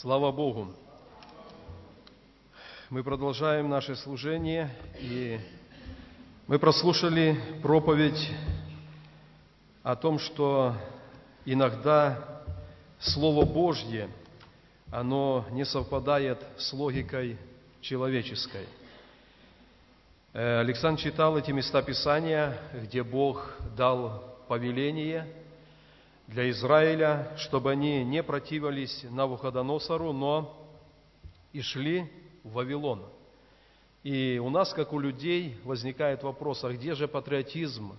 Слава Богу! Мы продолжаем наше служение, и мы прослушали проповедь о том, что иногда Слово Божье, оно не совпадает с логикой человеческой. Э, Александр читал эти места Писания, где Бог дал повеление – для Израиля, чтобы они не противились Навуходоносору, но и шли в Вавилон. И у нас, как у людей, возникает вопрос, а где же патриотизм,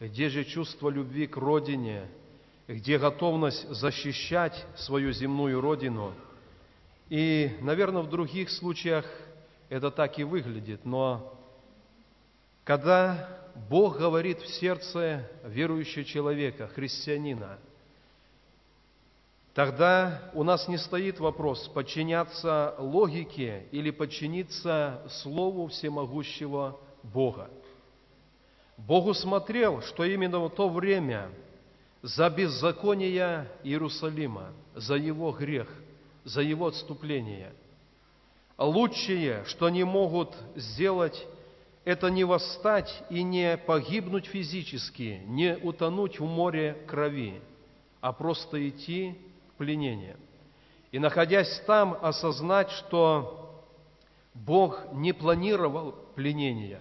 где же чувство любви к родине, где готовность защищать свою земную родину? И, наверное, в других случаях это так и выглядит, но когда Бог говорит в сердце верующего человека, христианина, тогда у нас не стоит вопрос, подчиняться логике или подчиниться Слову всемогущего Бога. Бог усмотрел, что именно в то время за беззаконие Иерусалима, за его грех, за его отступление, лучшее, что они могут сделать это не восстать и не погибнуть физически, не утонуть в море крови, а просто идти в пленение. И находясь там, осознать, что Бог не планировал пленения,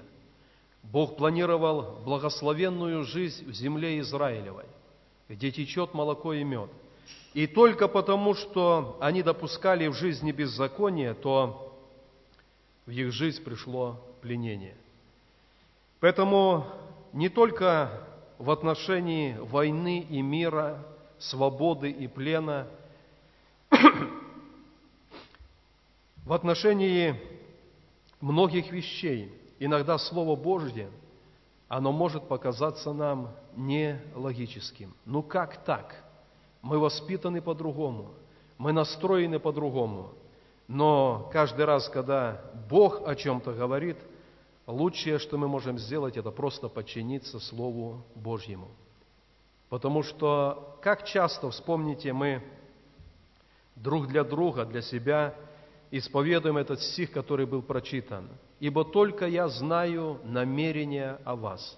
Бог планировал благословенную жизнь в земле Израилевой, где течет молоко и мед. И только потому, что они допускали в жизни беззаконие, то в их жизнь пришло пленение – Поэтому не только в отношении войны и мира, свободы и плена, в отношении многих вещей, иногда Слово Божье, оно может показаться нам нелогическим. Ну как так? Мы воспитаны по-другому, мы настроены по-другому. Но каждый раз, когда Бог о чем-то говорит – лучшее, что мы можем сделать, это просто подчиниться Слову Божьему. Потому что, как часто, вспомните, мы друг для друга, для себя исповедуем этот стих, который был прочитан. «Ибо только я знаю намерение о вас,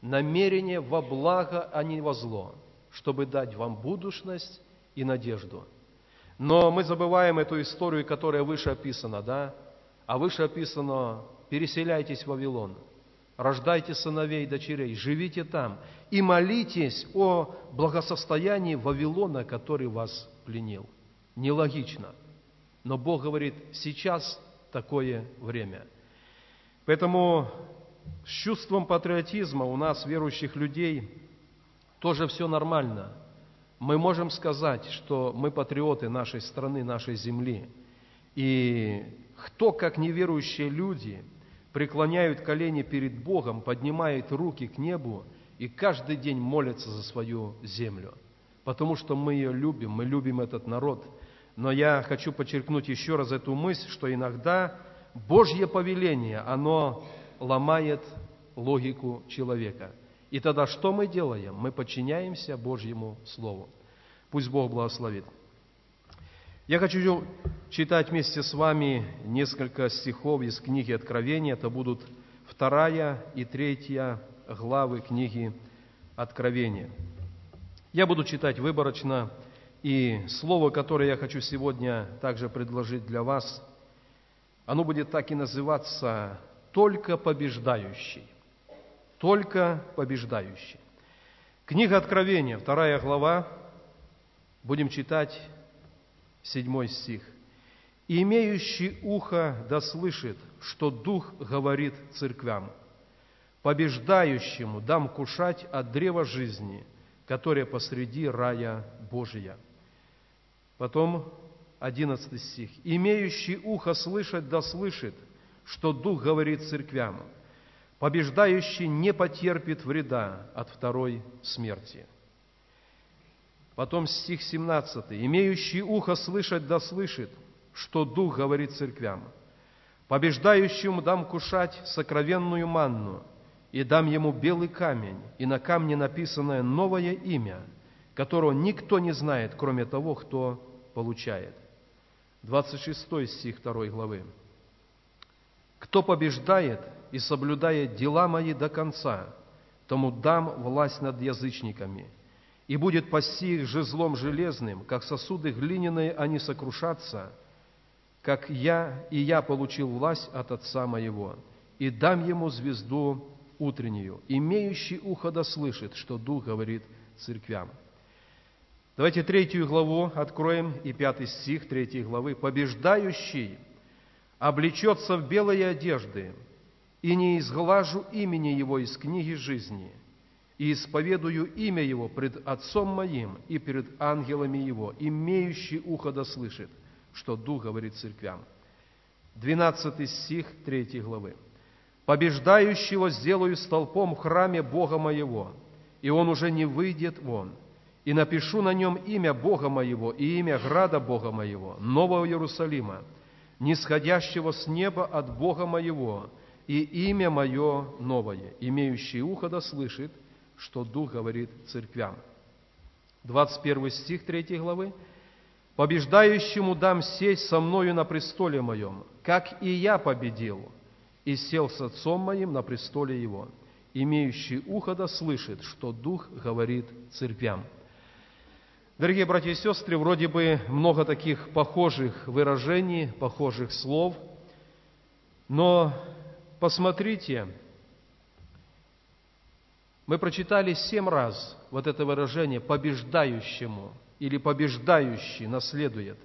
намерение во благо, а не во зло, чтобы дать вам будущность и надежду». Но мы забываем эту историю, которая выше описана, да? А выше описано переселяйтесь в Вавилон, рождайте сыновей и дочерей, живите там и молитесь о благосостоянии Вавилона, который вас пленил. Нелогично. Но Бог говорит, сейчас такое время. Поэтому с чувством патриотизма у нас, верующих людей, тоже все нормально. Мы можем сказать, что мы патриоты нашей страны, нашей земли. И кто, как неверующие люди, преклоняют колени перед Богом, поднимают руки к небу и каждый день молятся за свою землю. Потому что мы ее любим, мы любим этот народ. Но я хочу подчеркнуть еще раз эту мысль, что иногда Божье повеление, оно ломает логику человека. И тогда что мы делаем? Мы подчиняемся Божьему Слову. Пусть Бог благословит. Я хочу читать вместе с вами несколько стихов из книги Откровения. Это будут вторая и третья главы книги Откровения. Я буду читать выборочно, и слово, которое я хочу сегодня также предложить для вас, оно будет так и называться «Только побеждающий». Только побеждающий. Книга Откровения, вторая глава, будем читать седьмой стих. «Имеющий ухо да слышит, что Дух говорит церквям. Побеждающему дам кушать от древа жизни, которое посреди рая Божия». Потом одиннадцатый стих. «Имеющий ухо слышать да слышит, что Дух говорит церквям. Побеждающий не потерпит вреда от второй смерти». Потом стих 17. «Имеющий ухо слышать да слышит, что Дух говорит церквям. Побеждающему дам кушать сокровенную манну, и дам ему белый камень, и на камне написанное новое имя, которого никто не знает, кроме того, кто получает. 26 стих 2 главы. «Кто побеждает и соблюдает дела мои до конца, тому дам власть над язычниками, и будет пасти их жезлом железным, как сосуды глиняные они сокрушатся, как я и я получил власть от Отца моего, и дам ему звезду утреннюю. Имеющий ухо да слышит, что Дух говорит церквям». Давайте третью главу откроем и пятый стих третьей главы. «Побеждающий облечется в белые одежды, и не изглажу имени Его из книги жизни, и исповедую имя Его пред Отцом моим и перед ангелами Его, имеющий ухо да слышит, что Дух говорит церквям». Двенадцатый стих третьей главы. «Побеждающего сделаю столпом в храме Бога моего, и он уже не выйдет вон, и напишу на нем имя Бога моего и имя града Бога моего, Нового Иерусалима, нисходящего с неба от Бога моего, и имя мое новое, имеющий ухо да слышит, что Дух говорит церквям. 21 стих 3 главы. «Побеждающему дам сесть со мною на престоле моем, как и я победил, и сел с отцом моим на престоле его, имеющий ухо да слышит, что Дух говорит церквям». Дорогие братья и сестры, вроде бы много таких похожих выражений, похожих слов, но посмотрите, мы прочитали семь раз вот это выражение «побеждающему» или «побеждающий наследует».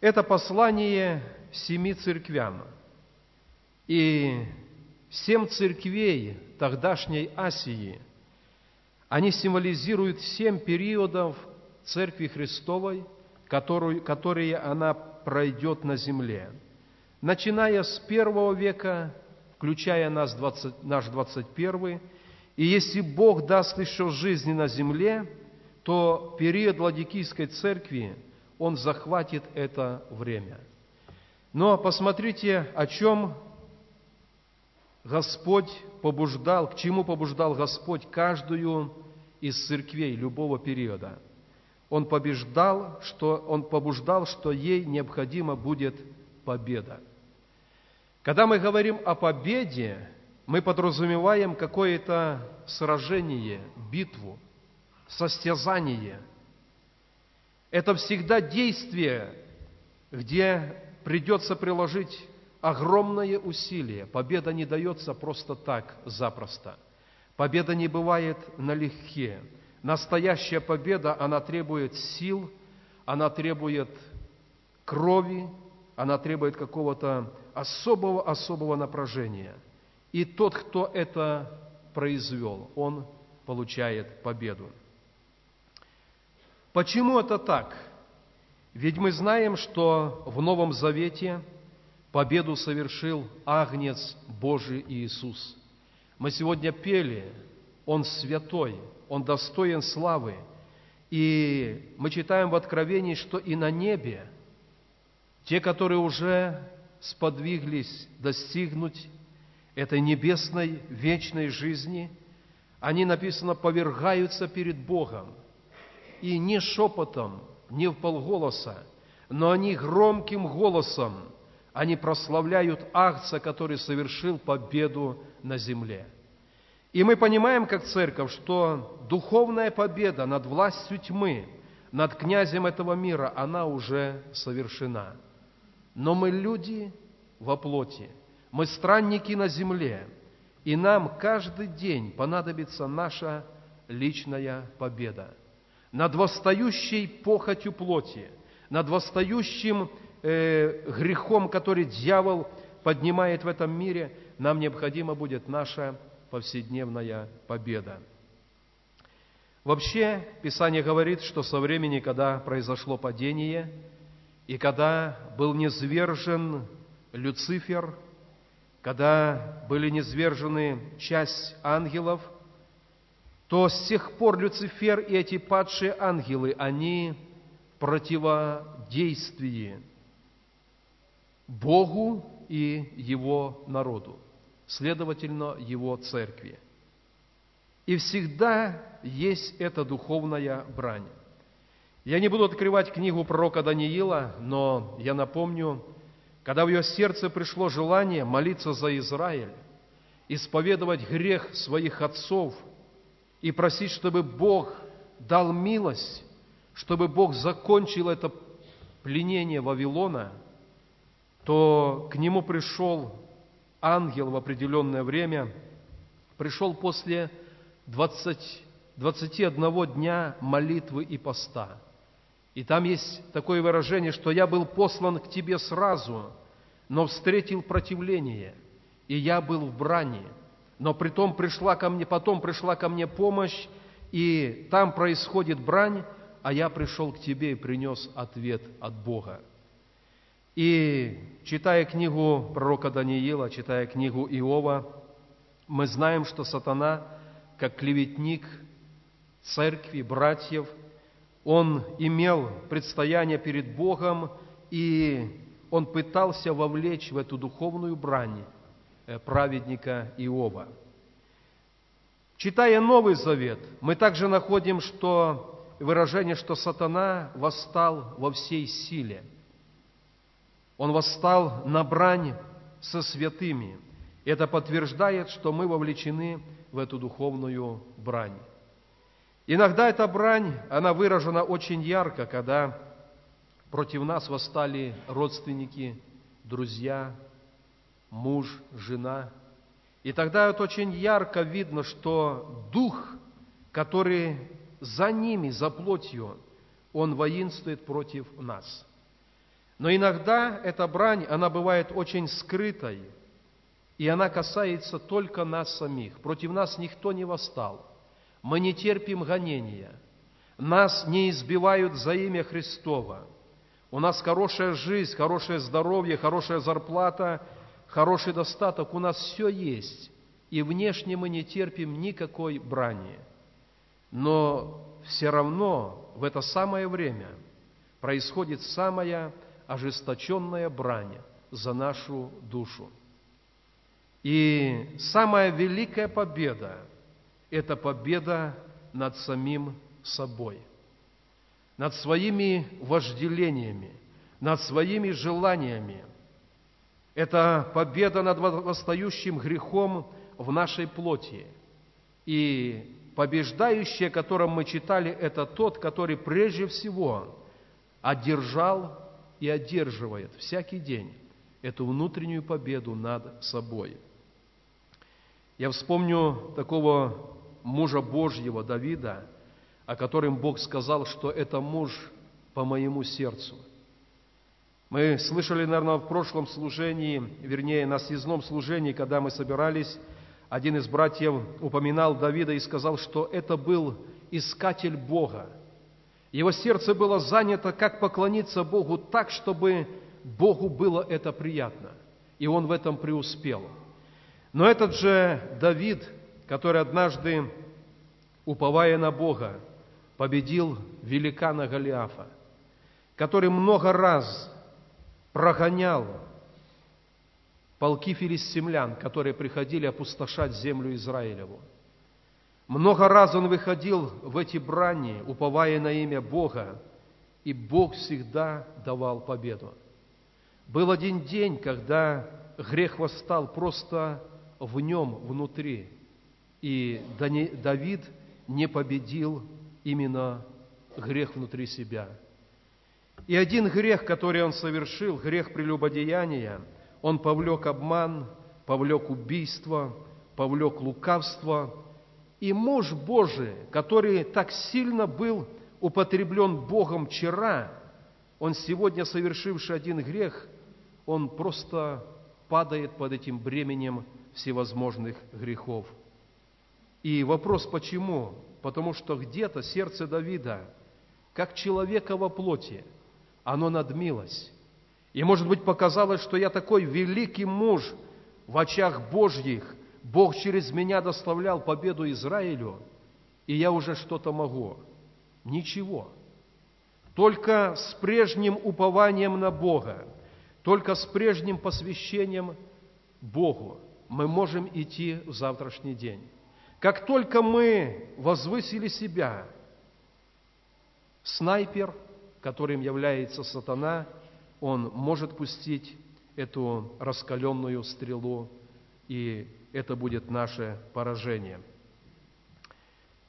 Это послание семи церквям. И семь церквей тогдашней Асии – они символизируют семь периодов Церкви Христовой, которую, которые она пройдет на земле. Начиная с первого века, включая нас 20, наш 21, и если Бог даст еще жизни на земле, то период Ладикийской церкви, он захватит это время. Но посмотрите, о чем Господь побуждал, к чему побуждал Господь каждую из церквей любого периода. Он побеждал, что, он побуждал, что ей необходима будет победа. Когда мы говорим о победе, мы подразумеваем какое-то сражение, битву, состязание. Это всегда действие, где придется приложить огромное усилие. Победа не дается просто так, запросто – Победа не бывает налегке. Настоящая победа, она требует сил, она требует крови, она требует какого-то особого-особого напряжения. И тот, кто это произвел, он получает победу. Почему это так? Ведь мы знаем, что в Новом Завете победу совершил Агнец Божий Иисус – мы сегодня пели, Он святой, Он достоин славы. И мы читаем в Откровении, что и на небе те, которые уже сподвиглись достигнуть этой небесной вечной жизни, они, написано, повергаются перед Богом. И не шепотом, не в полголоса, но они громким голосом, они прославляют Агца, который совершил победу на земле. И мы понимаем, как церковь, что духовная победа над властью тьмы, над князем этого мира, она уже совершена. Но мы люди во плоти, мы странники на земле, и нам каждый день понадобится наша личная победа над восстающей похотью плоти, над восстающим э, грехом, который дьявол поднимает в этом мире – нам необходима будет наша повседневная победа. Вообще, Писание говорит, что со времени, когда произошло падение, и когда был низвержен Люцифер, когда были низвержены часть ангелов, то с тех пор Люцифер и эти падшие ангелы, они в противодействии Богу и Его народу следовательно, Его церкви. И всегда есть эта духовная брань. Я не буду открывать книгу пророка Даниила, но я напомню, когда в ее сердце пришло желание молиться за Израиль, исповедовать грех своих отцов и просить, чтобы Бог дал милость, чтобы Бог закончил это пленение Вавилона, то к нему пришел ангел в определенное время, пришел после 20, 21 дня молитвы и поста – и там есть такое выражение, что я был послан к тебе сразу, но встретил противление, и я был в брани. Но притом пришла ко мне, потом пришла ко мне помощь, и там происходит брань, а я пришел к тебе и принес ответ от Бога. И читая книгу пророка Даниила, читая книгу Иова, мы знаем, что сатана, как клеветник церкви, братьев – он имел предстояние перед Богом, и он пытался вовлечь в эту духовную брань э, праведника Иова. Читая Новый Завет, мы также находим, что выражение, что сатана восстал во всей силе. Он восстал на брань со святыми. Это подтверждает, что мы вовлечены в эту духовную брань. Иногда эта брань, она выражена очень ярко, когда против нас восстали родственники, друзья, муж, жена. И тогда это очень ярко видно, что дух, который за ними, за плотью, он воинствует против нас. Но иногда эта брань, она бывает очень скрытой, и она касается только нас самих. Против нас никто не восстал – мы не терпим гонения. Нас не избивают за имя Христова. У нас хорошая жизнь, хорошее здоровье, хорошая зарплата, хороший достаток. У нас все есть. И внешне мы не терпим никакой брани. Но все равно в это самое время происходит самая ожесточенная брань за нашу душу. И самая великая победа – это победа над самим собой, над своими вожделениями, над своими желаниями. Это победа над восстающим грехом в нашей плоти. И побеждающий, о котором мы читали, это тот, который прежде всего одержал и одерживает всякий день эту внутреннюю победу над собой. Я вспомню такого мужа Божьего Давида, о котором Бог сказал, что это муж по моему сердцу. Мы слышали, наверное, в прошлом служении, вернее, на съездном служении, когда мы собирались, один из братьев упоминал Давида и сказал, что это был искатель Бога. Его сердце было занято, как поклониться Богу так, чтобы Богу было это приятно. И он в этом преуспел. Но этот же Давид – который однажды, уповая на Бога, победил великана Голиафа, который много раз прогонял полки филистимлян, которые приходили опустошать землю Израилеву. Много раз он выходил в эти брани, уповая на имя Бога, и Бог всегда давал победу. Был один день, когда грех восстал просто в нем внутри – и Давид не победил именно грех внутри себя. И один грех, который он совершил, грех прелюбодеяния, он повлек обман, повлек убийство, повлек лукавство. И муж Божий, который так сильно был употреблен Богом вчера, он сегодня совершивший один грех, он просто падает под этим бременем всевозможных грехов – и вопрос почему? Потому что где-то сердце Давида, как человека во плоти, оно надмилось. И, может быть, показалось, что я такой великий муж в очах Божьих, Бог через меня доставлял победу Израилю, и я уже что-то могу. Ничего. Только с прежним упованием на Бога, только с прежним посвящением Богу мы можем идти в завтрашний день. Как только мы возвысили себя, снайпер, которым является сатана, он может пустить эту раскаленную стрелу, и это будет наше поражение.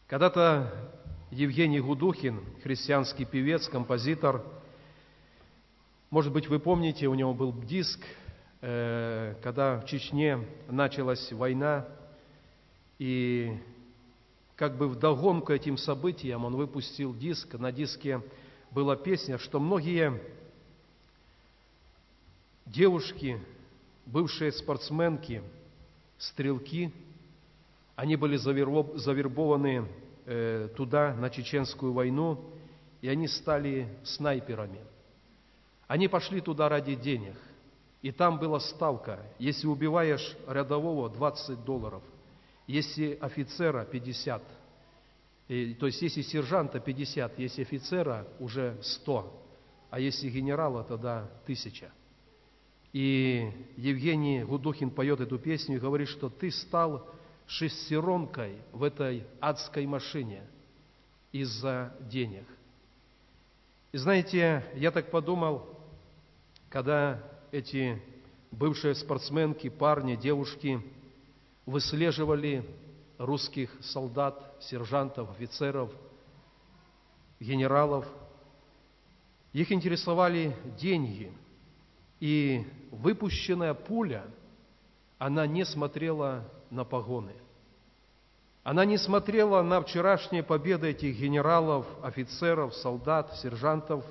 Когда-то Евгений Гудухин, христианский певец, композитор, может быть, вы помните, у него был диск, э, когда в Чечне началась война, и как бы вдогонку этим событиям он выпустил диск. На диске была песня, что многие девушки, бывшие спортсменки, стрелки, они были завербованы э, туда, на чеченскую войну, и они стали снайперами. Они пошли туда ради денег, и там была ставка. Если убиваешь рядового, 20 долларов – если офицера 50, и, то есть если сержанта 50, если офицера уже 100, а если генерала, тогда тысяча. И Евгений Гудухин поет эту песню и говорит, что ты стал шестеронкой в этой адской машине из-за денег. И знаете, я так подумал, когда эти бывшие спортсменки, парни, девушки – выслеживали русских солдат, сержантов, офицеров, генералов. Их интересовали деньги. И выпущенная пуля, она не смотрела на погоны. Она не смотрела на вчерашние победы этих генералов, офицеров, солдат, сержантов.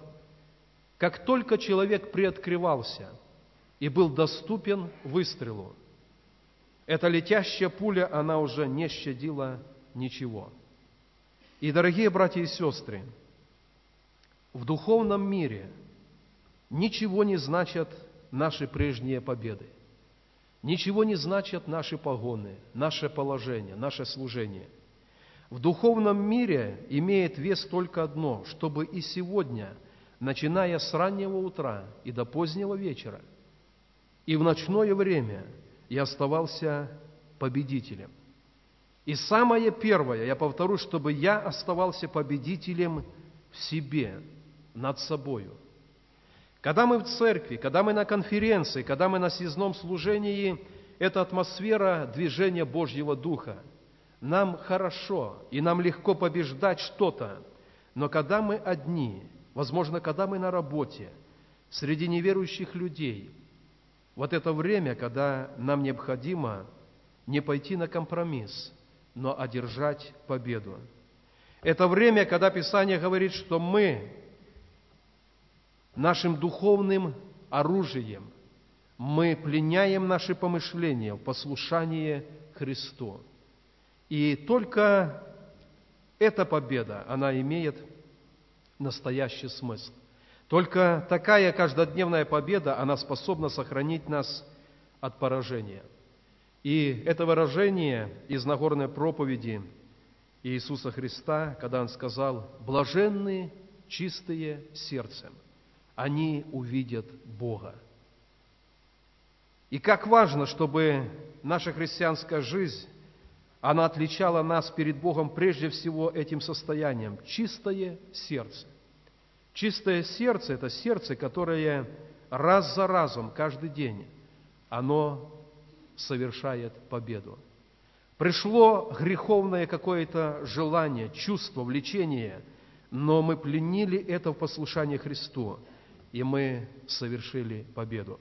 Как только человек приоткрывался и был доступен выстрелу, эта летящая пуля, она уже не щадила ничего. И, дорогие братья и сестры, в духовном мире ничего не значат наши прежние победы. Ничего не значат наши погоны, наше положение, наше служение. В духовном мире имеет вес только одно, чтобы и сегодня, начиная с раннего утра и до позднего вечера, и в ночное время – и оставался победителем. И самое первое, я повторю, чтобы я оставался победителем в себе, над собою. Когда мы в церкви, когда мы на конференции, когда мы на съездном служении, это атмосфера движения Божьего Духа. Нам хорошо, и нам легко побеждать что-то. Но когда мы одни, возможно, когда мы на работе, среди неверующих людей – вот это время, когда нам необходимо не пойти на компромисс, но одержать победу. Это время, когда Писание говорит, что мы нашим духовным оружием, мы пленяем наши помышления в послушание Христу. И только эта победа, она имеет настоящий смысл. Только такая каждодневная победа, она способна сохранить нас от поражения. И это выражение из Нагорной проповеди Иисуса Христа, когда Он сказал, «Блаженные чистые сердцем, они увидят Бога». И как важно, чтобы наша христианская жизнь, она отличала нас перед Богом прежде всего этим состоянием – чистое сердце. Чистое сердце – это сердце, которое раз за разом, каждый день, оно совершает победу. Пришло греховное какое-то желание, чувство, влечение, но мы пленили это в послушании Христу, и мы совершили победу.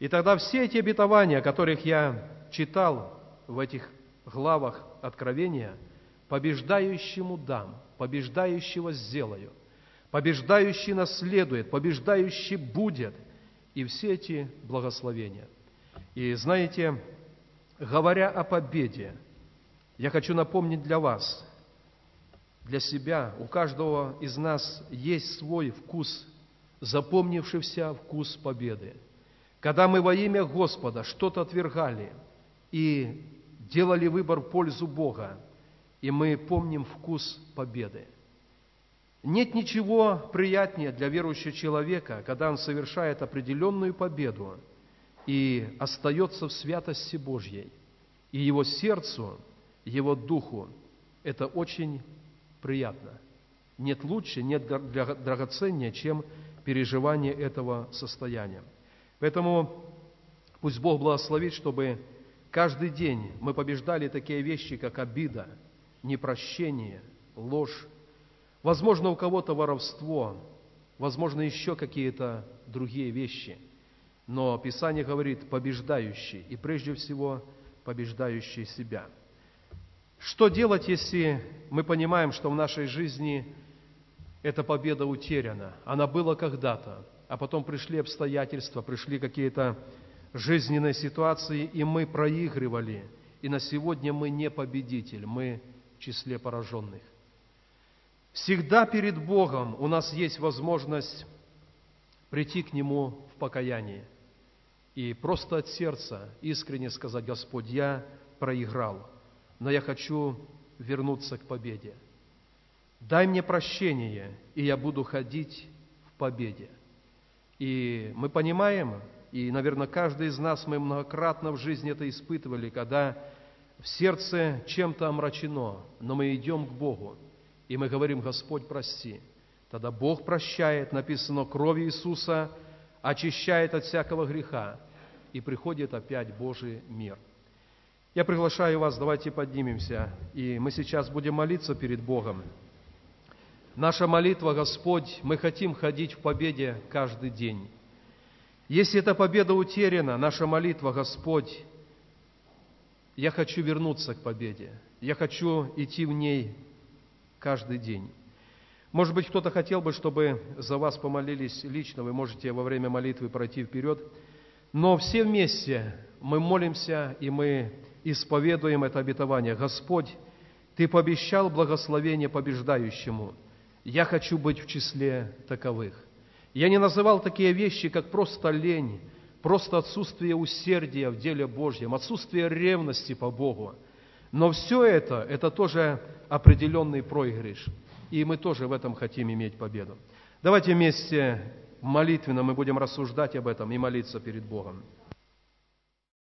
И тогда все эти обетования, о которых я читал в этих главах Откровения, побеждающему дам, побеждающего сделаю – побеждающий наследует, побеждающий будет. И все эти благословения. И знаете, говоря о победе, я хочу напомнить для вас, для себя, у каждого из нас есть свой вкус, запомнившийся вкус победы. Когда мы во имя Господа что-то отвергали и делали выбор в пользу Бога, и мы помним вкус победы – нет ничего приятнее для верующего человека, когда он совершает определенную победу и остается в святости Божьей. И его сердцу, его духу это очень приятно. Нет лучше, нет драгоценнее, чем переживание этого состояния. Поэтому пусть Бог благословит, чтобы каждый день мы побеждали такие вещи, как обида, непрощение, ложь, возможно, у кого-то воровство, возможно, еще какие-то другие вещи. Но Писание говорит «побеждающий», и прежде всего побеждающий себя. Что делать, если мы понимаем, что в нашей жизни эта победа утеряна? Она была когда-то, а потом пришли обстоятельства, пришли какие-то жизненные ситуации, и мы проигрывали. И на сегодня мы не победитель, мы в числе пораженных. Всегда перед Богом у нас есть возможность прийти к Нему в покаяние и просто от сердца искренне сказать, Господь, я проиграл, но я хочу вернуться к победе. Дай мне прощение, и я буду ходить в победе. И мы понимаем, и, наверное, каждый из нас, мы многократно в жизни это испытывали, когда в сердце чем-то омрачено, но мы идем к Богу, и мы говорим, Господь, прости. Тогда Бог прощает, написано, кровь Иисуса очищает от всякого греха, и приходит опять Божий мир. Я приглашаю вас, давайте поднимемся, и мы сейчас будем молиться перед Богом. Наша молитва, Господь, мы хотим ходить в победе каждый день. Если эта победа утеряна, наша молитва, Господь, я хочу вернуться к победе. Я хочу идти в ней каждый день. Может быть, кто-то хотел бы, чтобы за вас помолились лично, вы можете во время молитвы пройти вперед. Но все вместе мы молимся и мы исповедуем это обетование. Господь, Ты пообещал благословение побеждающему – я хочу быть в числе таковых. Я не называл такие вещи, как просто лень, просто отсутствие усердия в деле Божьем, отсутствие ревности по Богу. Но все это, это тоже определенный проигрыш. И мы тоже в этом хотим иметь победу. Давайте вместе молитвенно мы будем рассуждать об этом и молиться перед Богом.